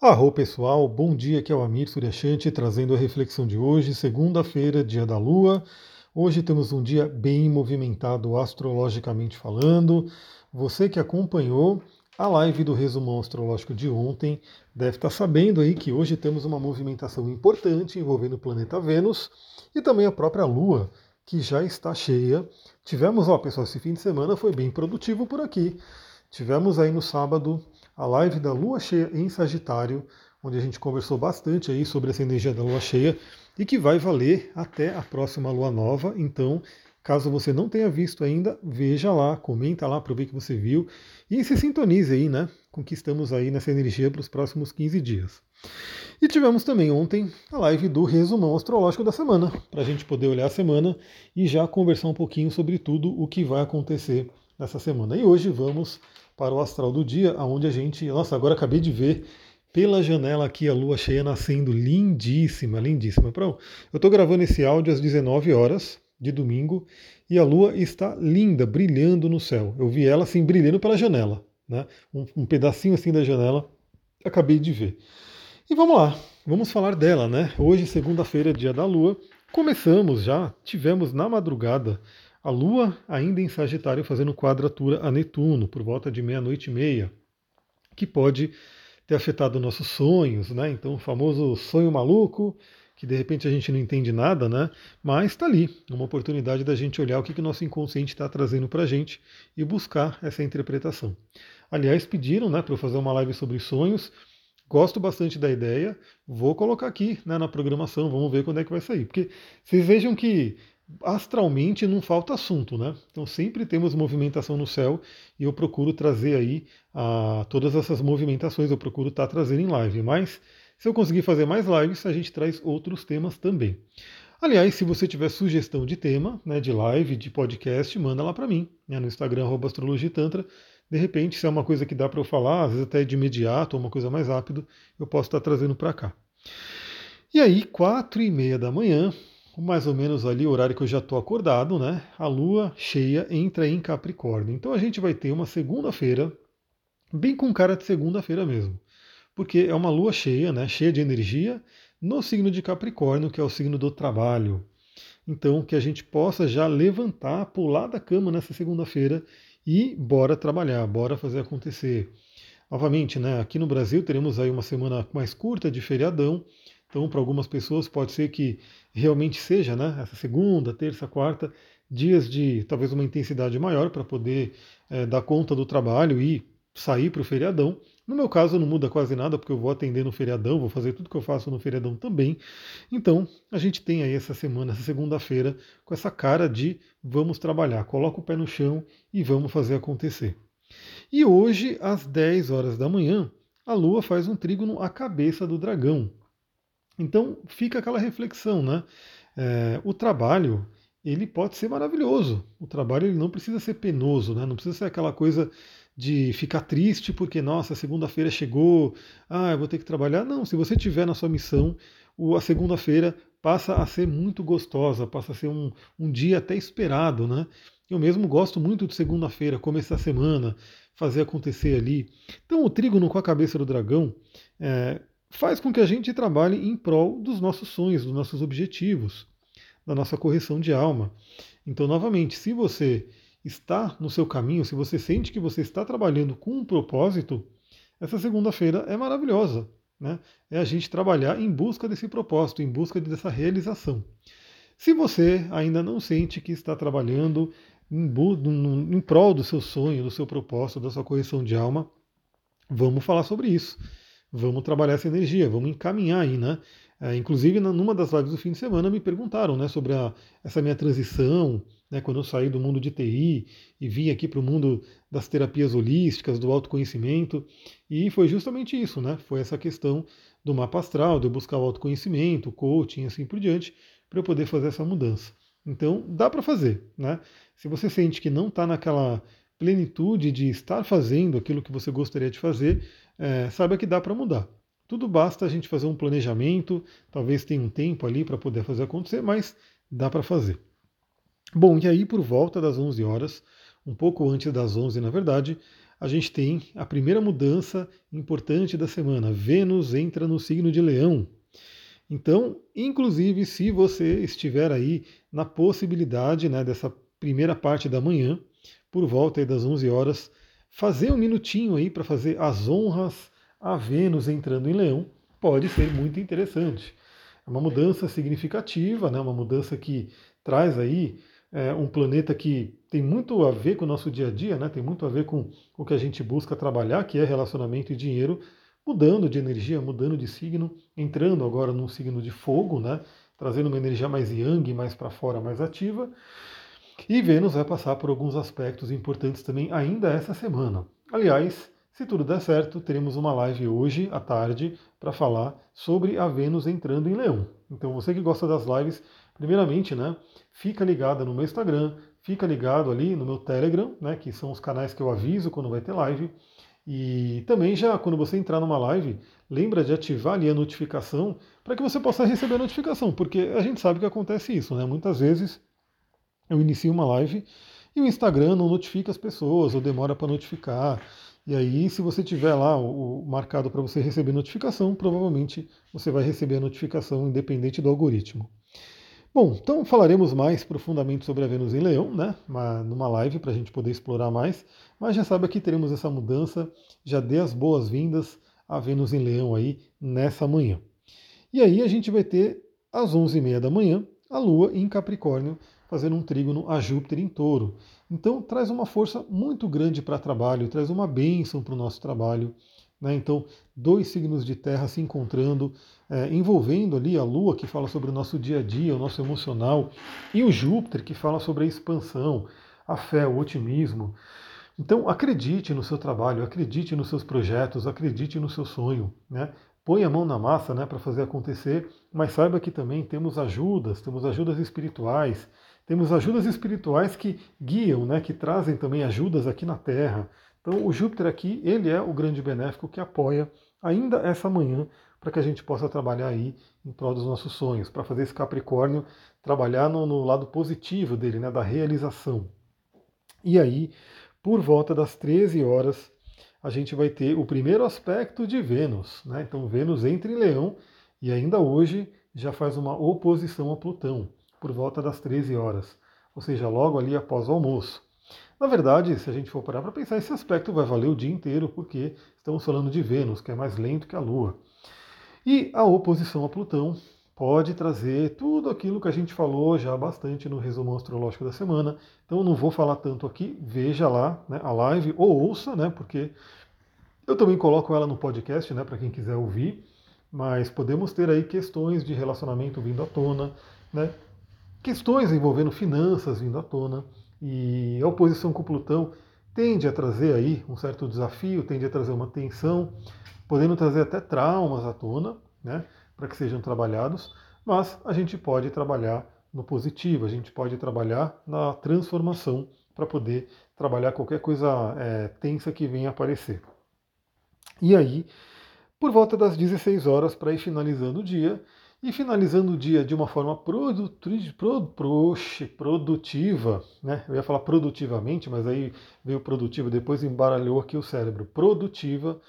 Arro pessoal, bom dia, aqui é o Amir Suryashanti trazendo a reflexão de hoje, segunda-feira, dia da Lua. Hoje temos um dia bem movimentado astrologicamente falando. Você que acompanhou a live do resumão astrológico de ontem deve estar sabendo aí que hoje temos uma movimentação importante envolvendo o planeta Vênus e também a própria Lua, que já está cheia. Tivemos, ó, pessoal, esse fim de semana foi bem produtivo por aqui. Tivemos aí no sábado a live da lua cheia em Sagitário, onde a gente conversou bastante aí sobre essa energia da lua cheia e que vai valer até a próxima lua nova. Então, caso você não tenha visto ainda, veja lá, comenta lá para ver que você viu e se sintonize aí, né, com que estamos aí nessa energia para os próximos 15 dias. E tivemos também ontem a live do resumão astrológico da semana, para a gente poder olhar a semana e já conversar um pouquinho sobre tudo o que vai acontecer nessa semana. E hoje vamos para o astral do dia, onde a gente. Nossa, agora acabei de ver pela janela aqui a lua cheia nascendo, lindíssima, lindíssima. Pronto, eu estou gravando esse áudio às 19 horas de domingo e a lua está linda, brilhando no céu. Eu vi ela assim brilhando pela janela, né? Um, um pedacinho assim da janela, acabei de ver. E vamos lá, vamos falar dela, né? Hoje, segunda-feira, dia da lua, começamos já, tivemos na madrugada a Lua ainda em Sagitário fazendo quadratura a Netuno por volta de meia-noite e meia, que pode ter afetado nossos sonhos, né? Então, o famoso sonho maluco, que de repente a gente não entende nada, né? Mas está ali, uma oportunidade da gente olhar o que, que o nosso inconsciente está trazendo para a gente e buscar essa interpretação. Aliás, pediram né, para eu fazer uma live sobre sonhos. Gosto bastante da ideia, vou colocar aqui né, na programação, vamos ver quando é que vai sair. Porque vocês vejam que astralmente não falta assunto, né? Então sempre temos movimentação no céu e eu procuro trazer aí a, todas essas movimentações, eu procuro estar tá trazendo em live. Mas se eu conseguir fazer mais lives, a gente traz outros temas também. Aliás, se você tiver sugestão de tema, né, de live, de podcast, manda lá para mim, né, no Instagram astrologitantra. De repente, se é uma coisa que dá para eu falar, às vezes até de imediato, ou uma coisa mais rápido, eu posso estar tá trazendo para cá. E aí, quatro e meia da manhã, mais ou menos ali o horário que eu já estou acordado, né? A lua cheia entra em Capricórnio. Então a gente vai ter uma segunda-feira, bem com cara de segunda-feira mesmo. Porque é uma lua cheia, né? Cheia de energia, no signo de Capricórnio, que é o signo do trabalho. Então, que a gente possa já levantar, pular da cama nessa segunda-feira e bora trabalhar, bora fazer acontecer. Novamente, né, aqui no Brasil teremos aí uma semana mais curta de feriadão, então para algumas pessoas pode ser que realmente seja, né, essa segunda, terça, quarta, dias de talvez uma intensidade maior para poder é, dar conta do trabalho e sair para o feriadão. No meu caso, não muda quase nada, porque eu vou atender no feriadão, vou fazer tudo que eu faço no feriadão também. Então, a gente tem aí essa semana, essa segunda-feira, com essa cara de vamos trabalhar, coloca o pé no chão e vamos fazer acontecer. E hoje, às 10 horas da manhã, a Lua faz um trígono à cabeça do dragão. Então fica aquela reflexão, né? É, o trabalho ele pode ser maravilhoso. O trabalho ele não precisa ser penoso, né? Não precisa ser aquela coisa de ficar triste porque nossa segunda-feira chegou, ah eu vou ter que trabalhar. Não, se você tiver na sua missão, a segunda-feira passa a ser muito gostosa, passa a ser um, um dia até esperado, né? Eu mesmo gosto muito de segunda-feira, começar a semana, fazer acontecer ali. Então o trígono com a cabeça do dragão, é, faz com que a gente trabalhe em prol dos nossos sonhos, dos nossos objetivos, da nossa correção de alma. Então, novamente, se você está no seu caminho, se você sente que você está trabalhando com um propósito, essa segunda-feira é maravilhosa. Né? É a gente trabalhar em busca desse propósito, em busca dessa realização. Se você ainda não sente que está trabalhando em, em prol do seu sonho, do seu propósito, da sua correção de alma, vamos falar sobre isso vamos trabalhar essa energia, vamos encaminhar aí, né? É, inclusive, numa das lives do fim de semana, me perguntaram né, sobre a, essa minha transição, né, quando eu saí do mundo de TI e vim aqui para o mundo das terapias holísticas, do autoconhecimento, e foi justamente isso, né? Foi essa questão do mapa astral, de eu buscar o autoconhecimento, o coaching, assim por diante, para eu poder fazer essa mudança. Então, dá para fazer, né? Se você sente que não está naquela plenitude de estar fazendo aquilo que você gostaria de fazer, é, saiba que dá para mudar. Tudo basta a gente fazer um planejamento, talvez tenha um tempo ali para poder fazer acontecer, mas dá para fazer. Bom, e aí por volta das 11 horas, um pouco antes das 11 na verdade, a gente tem a primeira mudança importante da semana. Vênus entra no signo de Leão. Então, inclusive, se você estiver aí na possibilidade né, dessa primeira parte da manhã, por volta das 11 horas, fazer um minutinho aí para fazer as honras a Vênus entrando em Leão, pode ser muito interessante. É uma mudança significativa, né, uma mudança que traz aí é, um planeta que tem muito a ver com o nosso dia a dia, né, tem muito a ver com o que a gente busca trabalhar, que é relacionamento e dinheiro, mudando de energia, mudando de signo, entrando agora num signo de fogo, né, trazendo uma energia mais yang, mais para fora, mais ativa. E Vênus vai passar por alguns aspectos importantes também ainda essa semana. Aliás, se tudo der certo, teremos uma live hoje à tarde para falar sobre a Vênus entrando em Leão. Então você que gosta das lives, primeiramente, né, fica ligada no meu Instagram, fica ligado ali no meu Telegram, né, que são os canais que eu aviso quando vai ter live. E também já quando você entrar numa live, lembra de ativar ali a notificação para que você possa receber a notificação, porque a gente sabe que acontece isso, né? Muitas vezes eu inicio uma live e o Instagram não notifica as pessoas ou demora para notificar. E aí, se você tiver lá o, o marcado para você receber notificação, provavelmente você vai receber a notificação independente do algoritmo. Bom, então falaremos mais profundamente sobre a Vênus em Leão, né? Uma, numa live para a gente poder explorar mais. Mas já sabe que teremos essa mudança. Já dê as boas-vindas a Vênus em Leão aí nessa manhã. E aí a gente vai ter às 11h30 da manhã a Lua em Capricórnio fazendo um trígono a Júpiter em touro. Então traz uma força muito grande para trabalho, traz uma bênção para o nosso trabalho. Né? Então, dois signos de terra se encontrando, é, envolvendo ali a Lua, que fala sobre o nosso dia a dia, o nosso emocional, e o Júpiter, que fala sobre a expansão, a fé, o otimismo. Então, acredite no seu trabalho, acredite nos seus projetos, acredite no seu sonho. Né? põe a mão na massa né, para fazer acontecer, mas saiba que também temos ajudas, temos ajudas espirituais, temos ajudas espirituais que guiam, né, que trazem também ajudas aqui na Terra. Então o Júpiter aqui, ele é o grande benéfico que apoia ainda essa manhã para que a gente possa trabalhar aí em prol dos nossos sonhos, para fazer esse Capricórnio trabalhar no, no lado positivo dele, né, da realização. E aí, por volta das 13 horas, a gente vai ter o primeiro aspecto de Vênus. Né? Então Vênus entra em Leão e ainda hoje já faz uma oposição a Plutão por volta das 13 horas, ou seja, logo ali após o almoço. Na verdade, se a gente for parar para pensar, esse aspecto vai valer o dia inteiro, porque estamos falando de Vênus, que é mais lento que a Lua. E a oposição a Plutão pode trazer tudo aquilo que a gente falou já bastante no resumo astrológico da semana. Então não vou falar tanto aqui, veja lá né, a live ou ouça, né, porque eu também coloco ela no podcast, né, para quem quiser ouvir. Mas podemos ter aí questões de relacionamento vindo à tona, né, questões envolvendo finanças vindo à tona e a oposição com Plutão tende a trazer aí um certo desafio, tende a trazer uma tensão, podendo trazer até traumas à tona, né, para que sejam trabalhados, mas a gente pode trabalhar no positivo, a gente pode trabalhar na transformação para poder trabalhar qualquer coisa é, tensa que venha aparecer. E aí, por volta das 16 horas, para ir finalizando o dia, e finalizando o dia de uma forma produtiva, né? Eu ia falar produtivamente, mas aí veio produtiva, depois embaralhou aqui o cérebro. Produtiva.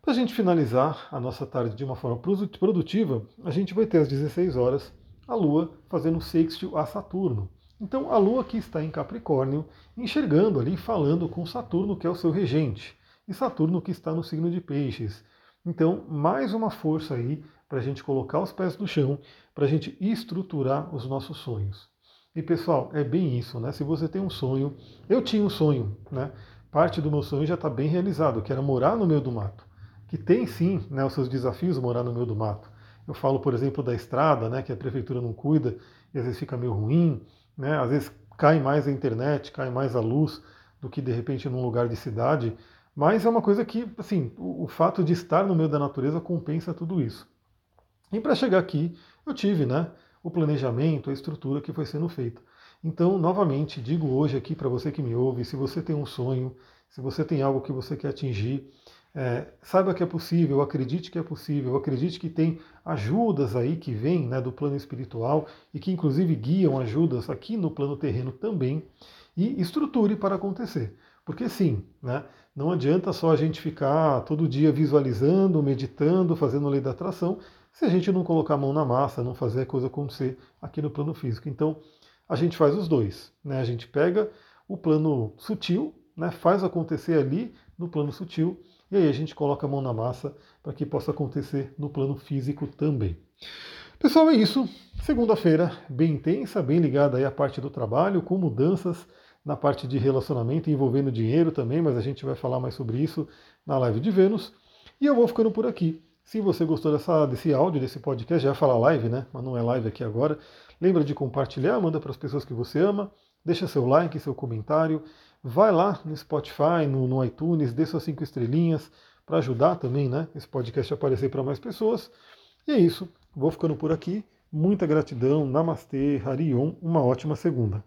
Para a gente finalizar a nossa tarde de uma forma produtiva, a gente vai ter às 16 horas a Lua fazendo sextil a Saturno. Então a Lua aqui está em Capricórnio, enxergando ali, falando com Saturno, que é o seu regente, e Saturno que está no signo de Peixes. Então, mais uma força aí para a gente colocar os pés no chão, para a gente estruturar os nossos sonhos. E pessoal, é bem isso, né? Se você tem um sonho, eu tinha um sonho, né? Parte do meu sonho já está bem realizado, que era morar no meio do mato. Que tem sim né, os seus desafios morar no meio do mato. Eu falo, por exemplo, da estrada, né? Que a prefeitura não cuida e às vezes fica meio ruim, né? Às vezes cai mais a internet, cai mais a luz do que de repente num lugar de cidade. Mas é uma coisa que, assim, o, o fato de estar no meio da natureza compensa tudo isso. E para chegar aqui, eu tive né, o planejamento, a estrutura que foi sendo feita. Então, novamente, digo hoje aqui para você que me ouve, se você tem um sonho, se você tem algo que você quer atingir, é, saiba que é possível, acredite que é possível, acredite que tem ajudas aí que vêm né, do plano espiritual e que inclusive guiam ajudas aqui no plano terreno também, e estruture para acontecer. Porque sim, né? Não adianta só a gente ficar todo dia visualizando, meditando, fazendo lei da atração, se a gente não colocar a mão na massa, não fazer a coisa acontecer aqui no plano físico. Então, a gente faz os dois. Né? A gente pega o plano sutil, né? faz acontecer ali no plano sutil, e aí a gente coloca a mão na massa para que possa acontecer no plano físico também. Pessoal, é isso. Segunda-feira bem intensa, bem ligada aí à parte do trabalho, com mudanças na parte de relacionamento envolvendo dinheiro também, mas a gente vai falar mais sobre isso na live de Vênus. E eu vou ficando por aqui. Se você gostou dessa, desse áudio, desse podcast, já fala live, né? Mas não é live aqui agora. Lembra de compartilhar, manda para as pessoas que você ama, deixa seu like, seu comentário, vai lá no Spotify, no, no iTunes, dê suas cinco estrelinhas para ajudar também, né? Esse podcast a aparecer para mais pessoas. E é isso. Vou ficando por aqui. Muita gratidão. Namastê, Harion. Uma ótima segunda.